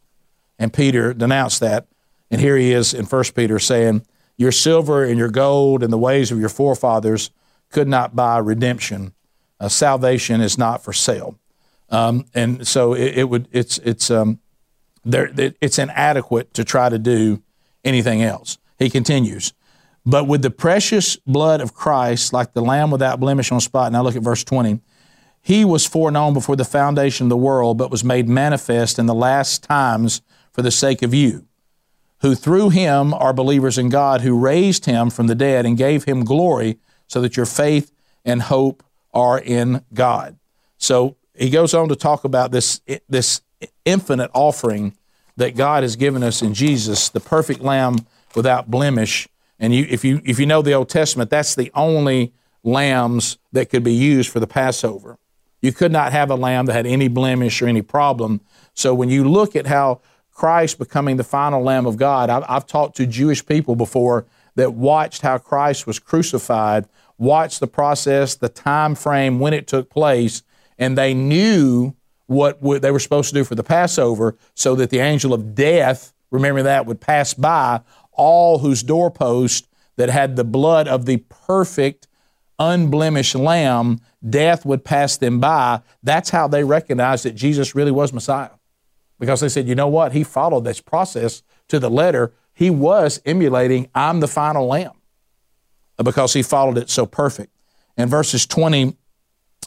Speaker 1: And Peter denounced that. And here he is in 1 Peter saying, Your silver and your gold and the ways of your forefathers could not buy redemption. Uh, salvation is not for sale. Um, and so it, it, would it's it's um, there it's inadequate to try to do anything else. He continues, but with the precious blood of Christ, like the lamb without blemish on spot. Now look at verse twenty. He was foreknown before the foundation of the world, but was made manifest in the last times for the sake of you, who through him are believers in God, who raised him from the dead and gave him glory, so that your faith and hope are in God. So he goes on to talk about this, this infinite offering that God has given us in Jesus, the perfect lamb without blemish. And you, if, you, if you know the Old Testament, that's the only lambs that could be used for the Passover. You could not have a lamb that had any blemish or any problem. So when you look at how Christ becoming the final Lamb of God. I've, I've talked to Jewish people before that watched how Christ was crucified, watched the process, the time frame when it took place, and they knew what they were supposed to do for the Passover so that the angel of death, remember that, would pass by all whose doorpost that had the blood of the perfect, unblemished lamb, death would pass them by. That's how they recognized that Jesus really was Messiah because they said, you know what? He followed this process to the letter. He was emulating, I'm the final lamb because he followed it so perfect. In verses 20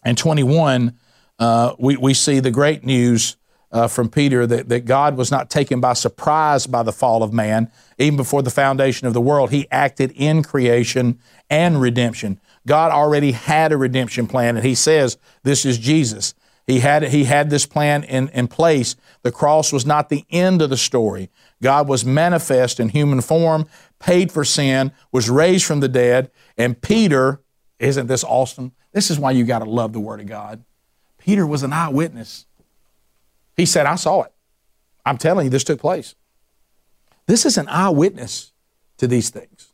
Speaker 1: and 21, uh, we, we see the great news uh, from Peter that, that God was not taken by surprise by the fall of man. Even before the foundation of the world, he acted in creation and redemption. God already had a redemption plan, and he says, This is Jesus. He had, he had this plan in, in place. The cross was not the end of the story. God was manifest in human form, paid for sin, was raised from the dead, and Peter, isn't this awesome? This is why you got to love the Word of God. Peter was an eyewitness. He said, I saw it. I'm telling you, this took place. This is an eyewitness to these things.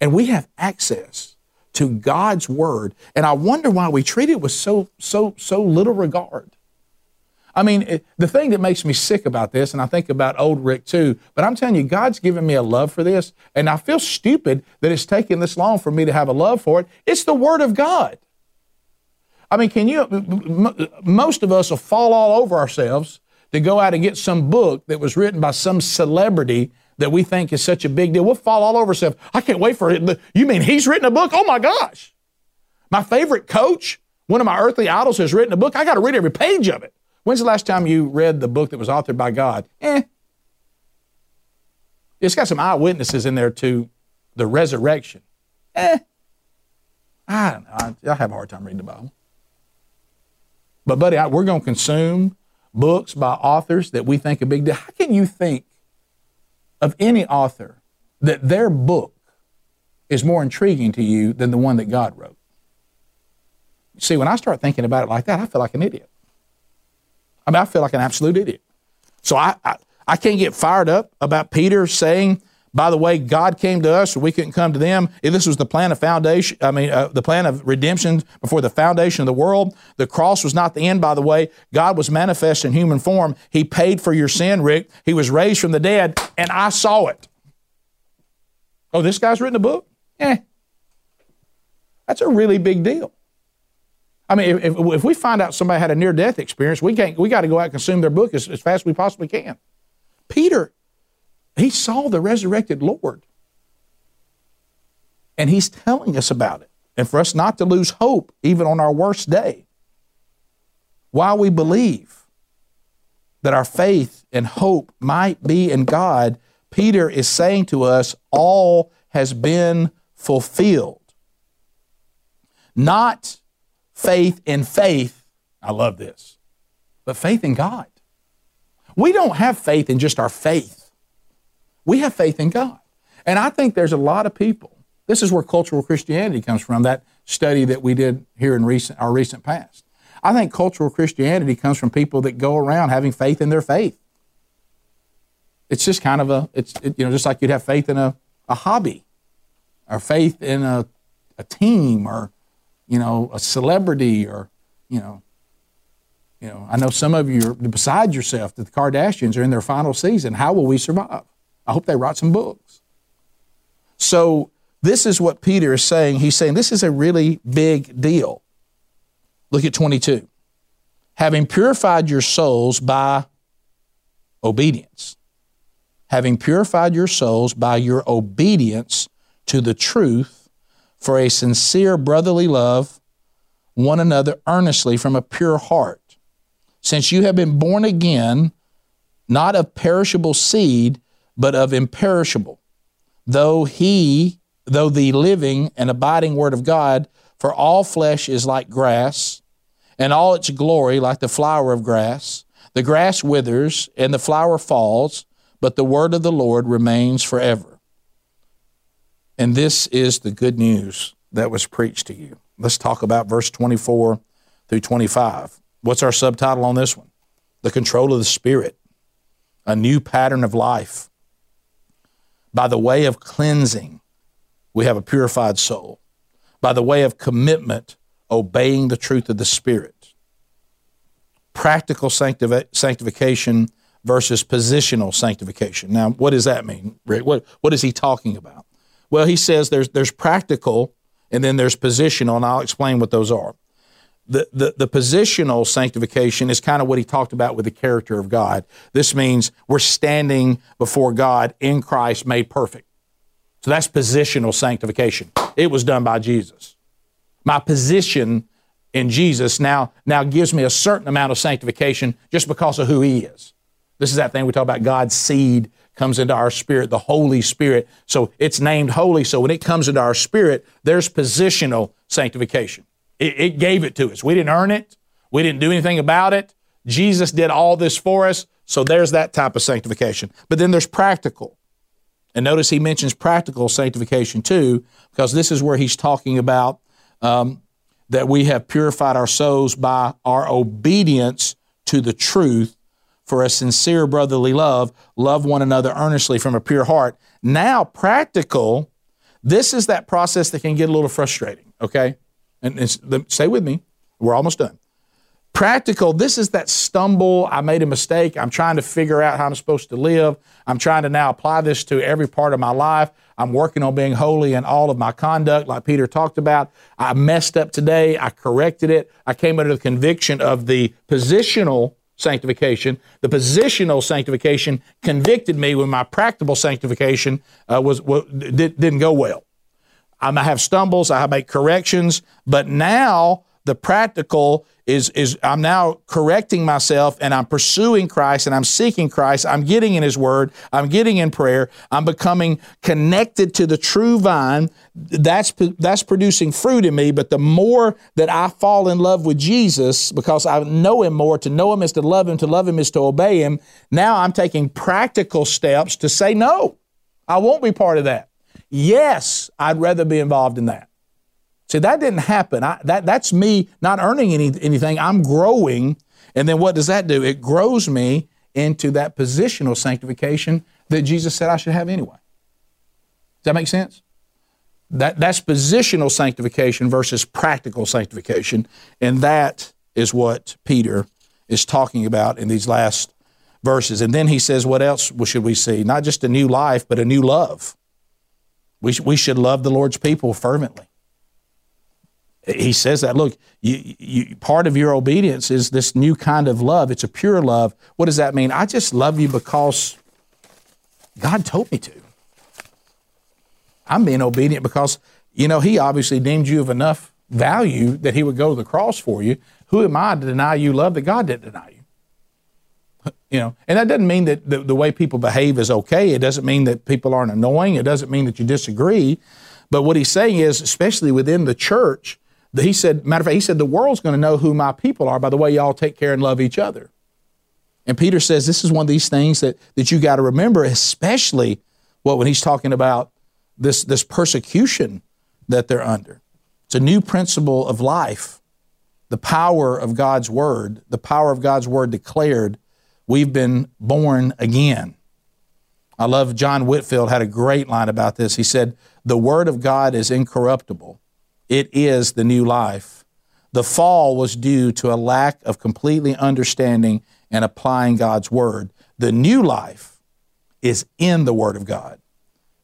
Speaker 1: And we have access to God's word. And I wonder why we treat it with so, so, so little regard. I mean, it, the thing that makes me sick about this, and I think about old Rick too, but I'm telling you, God's given me a love for this, and I feel stupid that it's taken this long for me to have a love for it. It's the Word of God. I mean, can you, most of us will fall all over ourselves to go out and get some book that was written by some celebrity that we think is such a big deal. We'll fall all over ourselves. I can't wait for it. You mean he's written a book? Oh my gosh. My favorite coach, one of my earthly idols, has written a book. I got to read every page of it. When's the last time you read the book that was authored by God? Eh. It's got some eyewitnesses in there to the resurrection. Eh. I don't know. I, I have a hard time reading the Bible. But, buddy, I, we're going to consume books by authors that we think a big deal. How can you think of any author that their book is more intriguing to you than the one that God wrote. See, when I start thinking about it like that, I feel like an idiot. I mean, I feel like an absolute idiot. So I, I, I can't get fired up about Peter saying, by the way, God came to us, we couldn't come to them. This was the plan of foundation, I mean, uh, the plan of redemption before the foundation of the world. The cross was not the end, by the way. God was manifest in human form. He paid for your sin, Rick. He was raised from the dead, and I saw it. Oh, this guy's written a book? Eh. That's a really big deal. I mean, if, if we find out somebody had a near death experience, we can't. We got to go out and consume their book as, as fast as we possibly can. Peter, he saw the resurrected Lord, and he's telling us about it, and for us not to lose hope even on our worst day. While we believe that our faith and hope might be in God, Peter is saying to us, all has been fulfilled. Not faith in faith. I love this. But faith in God. We don't have faith in just our faith. We have faith in God. And I think there's a lot of people. This is where cultural Christianity comes from, that study that we did here in recent our recent past. I think cultural Christianity comes from people that go around having faith in their faith. It's just kind of a, it's, it, you know, just like you'd have faith in a, a hobby or faith in a, a team or you know, a celebrity or, you know, you know, I know some of you are beside yourself that the Kardashians are in their final season. How will we survive? I hope they write some books. So this is what Peter is saying. He's saying this is a really big deal. Look at 22. Having purified your souls by obedience. Having purified your souls by your obedience to the truth for a sincere brotherly love one another earnestly from a pure heart. Since you have been born again, not of perishable seed, but of imperishable, though he, though the living and abiding word of God, for all flesh is like grass, and all its glory like the flower of grass. The grass withers and the flower falls, but the word of the Lord remains forever. And this is the good news that was preached to you. Let's talk about verse 24 through 25. What's our subtitle on this one? The control of the Spirit, a new pattern of life. By the way of cleansing, we have a purified soul. By the way of commitment, obeying the truth of the Spirit. Practical sanctification versus positional sanctification. Now, what does that mean, Rick? What, what is he talking about? Well, he says there's, there's practical and then there's positional, and I'll explain what those are. The, the, the positional sanctification is kind of what he talked about with the character of God. This means we're standing before God in Christ made perfect. So that's positional sanctification. It was done by Jesus. My position in Jesus now, now gives me a certain amount of sanctification just because of who he is. This is that thing we talk about God's seed comes into our spirit, the Holy Spirit. So it's named holy. So when it comes into our spirit, there's positional sanctification. It, it gave it to us. We didn't earn it. We didn't do anything about it. Jesus did all this for us. So there's that type of sanctification. But then there's practical. And notice he mentions practical sanctification too, because this is where he's talking about um, that we have purified our souls by our obedience to the truth for a sincere brotherly love, love one another earnestly from a pure heart. Now, practical, this is that process that can get a little frustrating, okay? And stay with me, we're almost done. Practical, this is that stumble. I made a mistake. I'm trying to figure out how I'm supposed to live. I'm trying to now apply this to every part of my life. I'm working on being holy in all of my conduct, like Peter talked about. I messed up today. I corrected it. I came under the conviction of the positional sanctification. The positional sanctification convicted me when my practical sanctification uh, was, was did, didn't go well. I might have stumbles, I make corrections, but now the practical is, is I'm now correcting myself and I'm pursuing Christ and I'm seeking Christ. I'm getting in His Word. I'm getting in prayer. I'm becoming connected to the true vine. That's, that's producing fruit in me. But the more that I fall in love with Jesus, because I know Him more, to know Him is to love Him, to love Him is to obey Him, now I'm taking practical steps to say, no, I won't be part of that. Yes, I'd rather be involved in that. See, that didn't happen. I, that, that's me not earning any, anything. I'm growing. And then what does that do? It grows me into that positional sanctification that Jesus said I should have anyway. Does that make sense? That, that's positional sanctification versus practical sanctification. And that is what Peter is talking about in these last verses. And then he says, What else should we see? Not just a new life, but a new love. We, sh- we should love the Lord's people fervently. He says that, look, you, you, part of your obedience is this new kind of love. It's a pure love. What does that mean? I just love you because God told me to. I'm being obedient because, you know, He obviously deemed you of enough value that He would go to the cross for you. Who am I to deny you love that God didn't deny you? You know, and that doesn't mean that the, the, way people behave is okay. It doesn't mean that people aren't annoying. It doesn't mean that you disagree. But what he's saying is, especially within the church, that he said, matter of fact, he said, the world's going to know who my people are by the way y'all take care and love each other. And Peter says this is one of these things that, that you got to remember, especially what when he's talking about this, this persecution that they're under. It's a new principle of life. The power of God's word, the power of God's word declared We've been born again. I love John Whitfield had a great line about this. He said, The Word of God is incorruptible, it is the new life. The fall was due to a lack of completely understanding and applying God's Word. The new life is in the Word of God.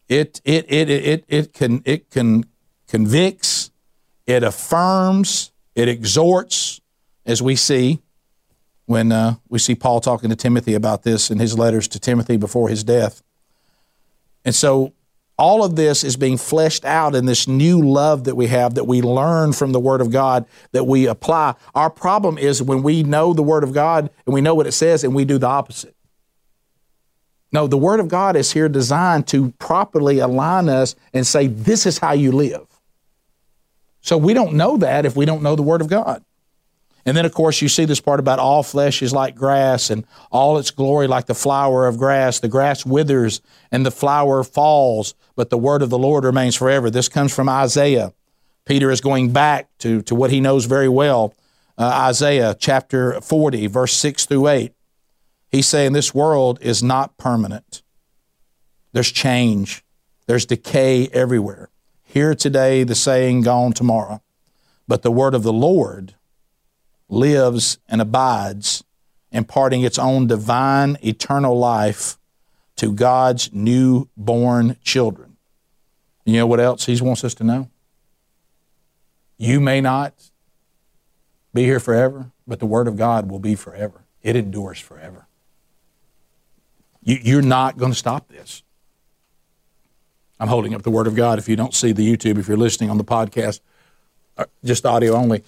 Speaker 1: It, it, it, it, it, can, it can convicts, it affirms, it exhorts, as we see when uh, we see Paul talking to Timothy about this in his letters to Timothy before his death. And so all of this is being fleshed out in this new love that we have that we learn from the Word of God that we apply. Our problem is when we know the Word of God and we know what it says and we do the opposite. No, the Word of God is here designed to properly align us and say, this is how you live. So we don't know that if we don't know the Word of God. And then, of course, you see this part about all flesh is like grass and all its glory like the flower of grass. The grass withers and the flower falls, but the word of the Lord remains forever. This comes from Isaiah. Peter is going back to, to what he knows very well uh, Isaiah chapter 40, verse 6 through 8. He's saying this world is not permanent. There's change, there's decay everywhere. Here today, the saying, gone tomorrow. But the word of the Lord lives and abides, imparting its own divine, eternal life to God's newborn children. You know what else He wants us to know? You may not be here forever, but the Word of God will be forever. It endures forever. You, are not going to stop this. I'm holding up the Word of God. If you don't see the YouTube, if you're listening on the podcast, uh, just audio only,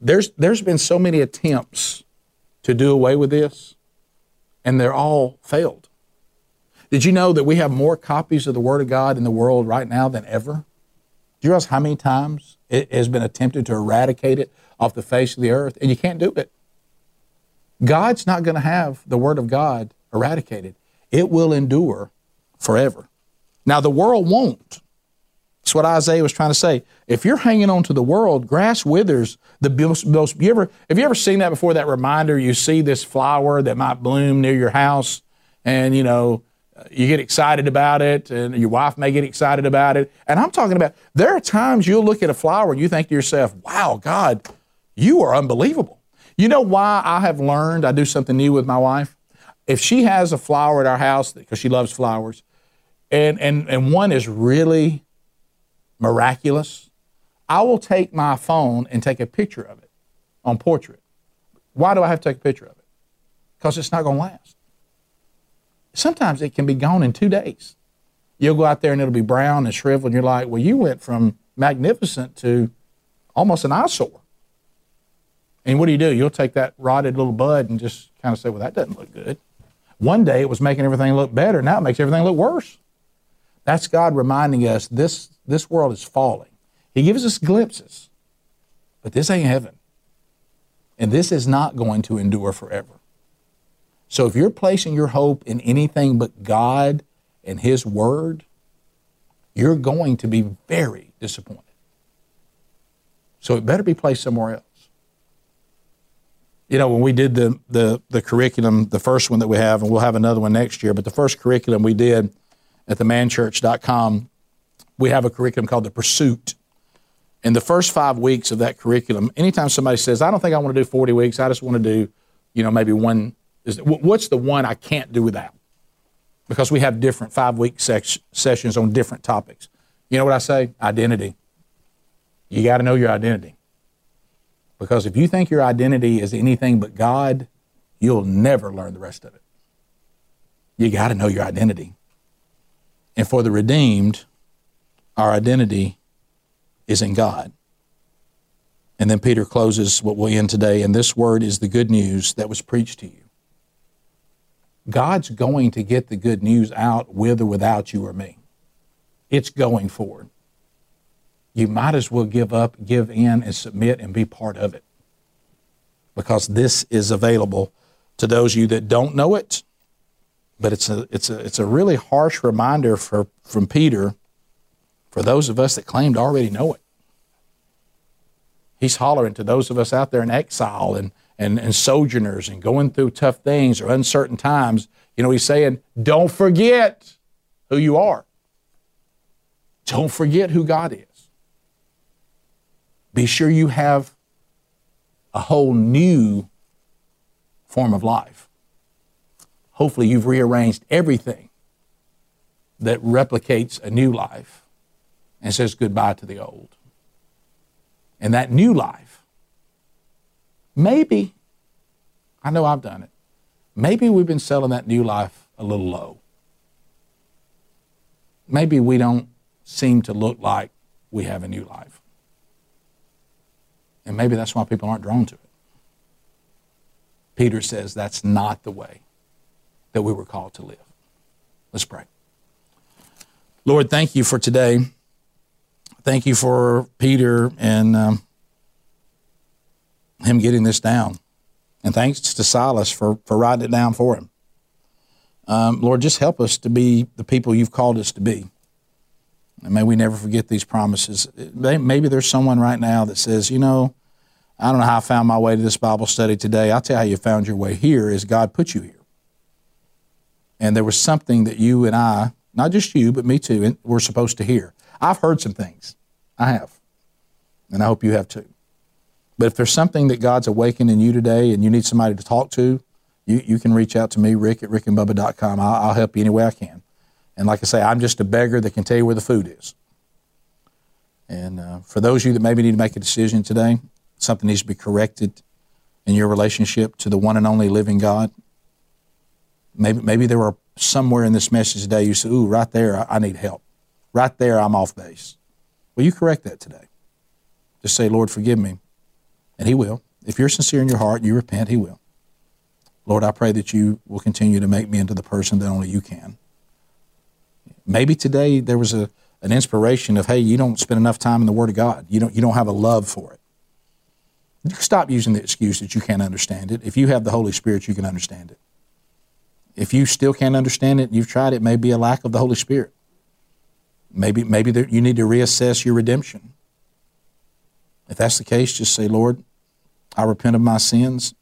Speaker 1: there's, there's been so many attempts to do away with this, and they're all failed. Did you know that we have more copies of the Word of God in the world right now than ever? Do you realize how many times it has been attempted to eradicate it off the face of the earth, and you can't do it? God's not going to have the Word of God eradicated. It will endure forever. Now, the world won't. That's what Isaiah was trying to say. If you're hanging on to the world, grass withers. The most, you ever have you ever seen that before? That reminder you see this flower that might bloom near your house, and you know you get excited about it, and your wife may get excited about it. And I'm talking about there are times you'll look at a flower and you think to yourself, "Wow, God, you are unbelievable." You know why I have learned I do something new with my wife? If she has a flower at our house because she loves flowers, and and and one is really miraculous, I will take my phone and take a picture of it on portrait. Why do I have to take a picture of it? Because it's not going to last. Sometimes it can be gone in two days. You'll go out there and it'll be brown and shriveled, and you're like, well, you went from magnificent to almost an eyesore. And what do you do? You'll take that rotted little bud and just kind of say, well, that doesn't look good. One day it was making everything look better. Now it makes everything look worse. That's God reminding us this this world is falling. He gives us glimpses, but this ain't heaven. And this is not going to endure forever. So if you're placing your hope in anything but God and His Word, you're going to be very disappointed. So it better be placed somewhere else. You know, when we did the, the, the curriculum, the first one that we have, and we'll have another one next year, but the first curriculum we did at themanchurch.com, we have a curriculum called The Pursuit. In the first five weeks of that curriculum, anytime somebody says, I don't think I want to do 40 weeks, I just want to do, you know, maybe one, is, what's the one I can't do without? Because we have different five week sex, sessions on different topics. You know what I say? Identity. You got to know your identity. Because if you think your identity is anything but God, you'll never learn the rest of it. You got to know your identity. And for the redeemed, our identity is in God. And then Peter closes what we'll end today, and this word is the good news that was preached to you. God's going to get the good news out with or without you or me. It's going forward you might as well give up, give in, and submit and be part of it. Because this is available to those of you that don't know it. But it's a, it's a, it's a really harsh reminder for, from Peter for those of us that claim to already know it. He's hollering to those of us out there in exile and, and, and sojourners and going through tough things or uncertain times. You know, he's saying, don't forget who you are. Don't forget who God is. Be sure you have a whole new form of life. Hopefully, you've rearranged everything that replicates a new life and says goodbye to the old. And that new life, maybe, I know I've done it, maybe we've been selling that new life a little low. Maybe we don't seem to look like we have a new life. And maybe that's why people aren't drawn to it. Peter says that's not the way that we were called to live. Let's pray. Lord, thank you for today. Thank you for Peter and um, him getting this down. And thanks to Silas for, for writing it down for him. Um, Lord, just help us to be the people you've called us to be. And may we never forget these promises. Maybe there's someone right now that says, you know, I don't know how I found my way to this Bible study today. I'll tell you how you found your way here is God put you here. And there was something that you and I, not just you, but me too, were supposed to hear. I've heard some things. I have. And I hope you have too. But if there's something that God's awakened in you today and you need somebody to talk to, you, you can reach out to me, Rick at rickandbubba.com. I'll, I'll help you any way I can. And like I say, I'm just a beggar that can tell you where the food is. And uh, for those of you that maybe need to make a decision today, something needs to be corrected in your relationship to the one and only living God. Maybe, maybe there were somewhere in this message today you said, Ooh, right there, I, I need help. Right there, I'm off base. Will you correct that today? Just say, Lord, forgive me. And He will. If you're sincere in your heart, you repent, He will. Lord, I pray that you will continue to make me into the person that only you can. Maybe today there was a, an inspiration of, hey, you don't spend enough time in the Word of God. You don't, you don't have a love for it. Stop using the excuse that you can't understand it. If you have the Holy Spirit, you can understand it. If you still can't understand it, and you've tried it, it may be a lack of the Holy Spirit. Maybe, maybe there, you need to reassess your redemption. If that's the case, just say, Lord, I repent of my sins.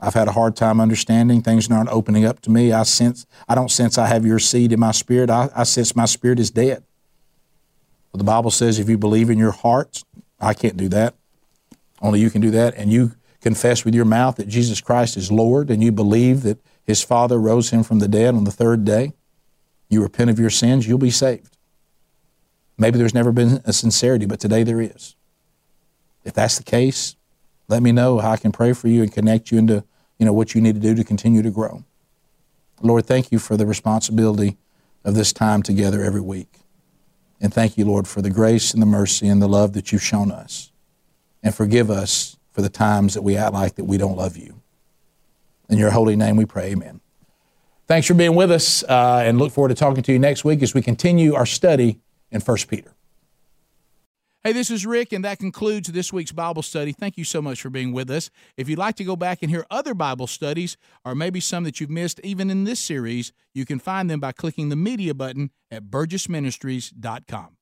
Speaker 1: I've had a hard time understanding. Things aren't opening up to me. I sense I don't sense I have your seed in my spirit. I, I sense my spirit is dead. Well, the Bible says if you believe in your heart, I can't do that. Only you can do that. And you confess with your mouth that Jesus Christ is Lord and you believe that his Father rose him from the dead on the third day. You repent of your sins, you'll be saved. Maybe there's never been a sincerity, but today there is. If that's the case, let me know how I can pray for you and connect you into you know, what you need to do to continue to grow. Lord, thank you for the responsibility of this time together every week. And thank you, Lord, for the grace and the mercy and the love that you've shown us and forgive us for the times that we act like that we don't love you. In your holy name we pray, amen. Thanks for being with us uh, and look forward to talking to you next week as we continue our study in 1 Peter. Hey, this is Rick, and that concludes this week's Bible study. Thank you so much for being with us. If you'd like to go back and hear other Bible studies, or maybe some that you've missed even in this series, you can find them by clicking the media button at burgessministries.com.